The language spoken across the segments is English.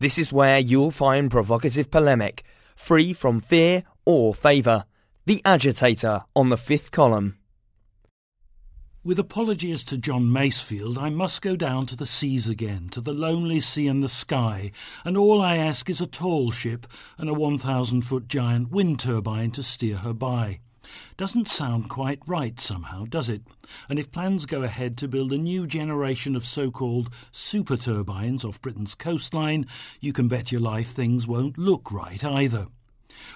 This is where you'll find provocative polemic, free from fear or favour. The Agitator on the fifth column. With apologies to John Masefield, I must go down to the seas again, to the lonely sea and the sky, and all I ask is a tall ship and a 1,000 foot giant wind turbine to steer her by. Doesn't sound quite right somehow, does it? And if plans go ahead to build a new generation of so called super turbines off Britain's coastline, you can bet your life things won't look right either.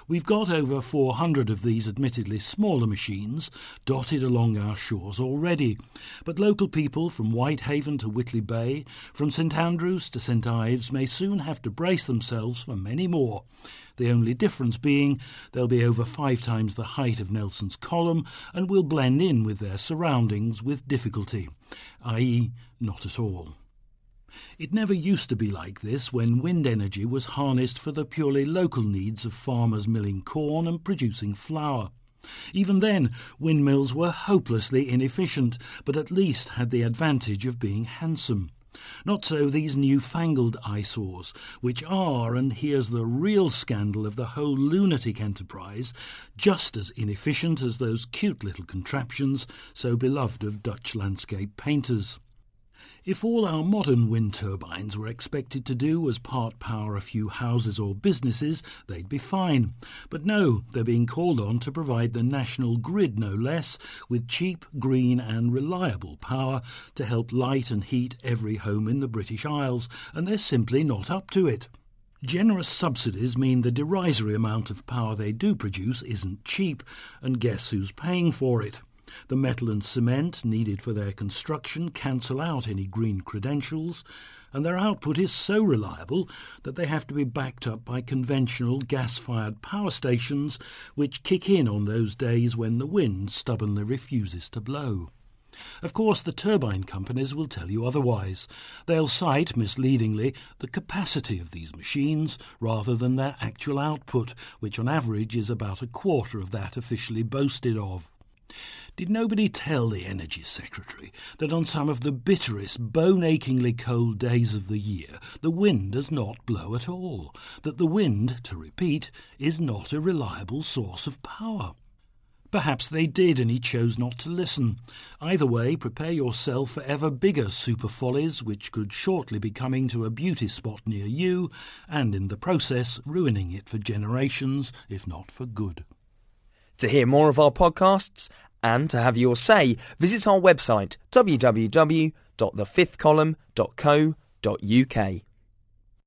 We've got over 400 of these admittedly smaller machines dotted along our shores already, but local people from Whitehaven to Whitley Bay, from St Andrews to St Ives may soon have to brace themselves for many more. The only difference being they'll be over five times the height of Nelson's column and will blend in with their surroundings with difficulty, i.e., not at all. It never used to be like this when wind energy was harnessed for the purely local needs of farmers milling corn and producing flour. Even then, windmills were hopelessly inefficient, but at least had the advantage of being handsome. Not so these new-fangled eyesores, which are, and here's the real scandal of the whole lunatic enterprise, just as inefficient as those cute little contraptions so beloved of Dutch landscape painters. If all our modern wind turbines were expected to do was part power a few houses or businesses, they'd be fine. But no, they're being called on to provide the national grid, no less, with cheap, green, and reliable power to help light and heat every home in the British Isles, and they're simply not up to it. Generous subsidies mean the derisory amount of power they do produce isn't cheap, and guess who's paying for it? The metal and cement needed for their construction cancel out any green credentials, and their output is so reliable that they have to be backed up by conventional gas fired power stations, which kick in on those days when the wind stubbornly refuses to blow. Of course, the turbine companies will tell you otherwise. They'll cite, misleadingly, the capacity of these machines rather than their actual output, which on average is about a quarter of that officially boasted of. Did nobody tell the Energy Secretary that on some of the bitterest, bone achingly cold days of the year the wind does not blow at all? That the wind, to repeat, is not a reliable source of power? Perhaps they did, and he chose not to listen. Either way, prepare yourself for ever bigger super follies, which could shortly be coming to a beauty spot near you, and in the process ruining it for generations, if not for good. To hear more of our podcasts and to have your say, visit our website www.thefifthcolumn.co.uk.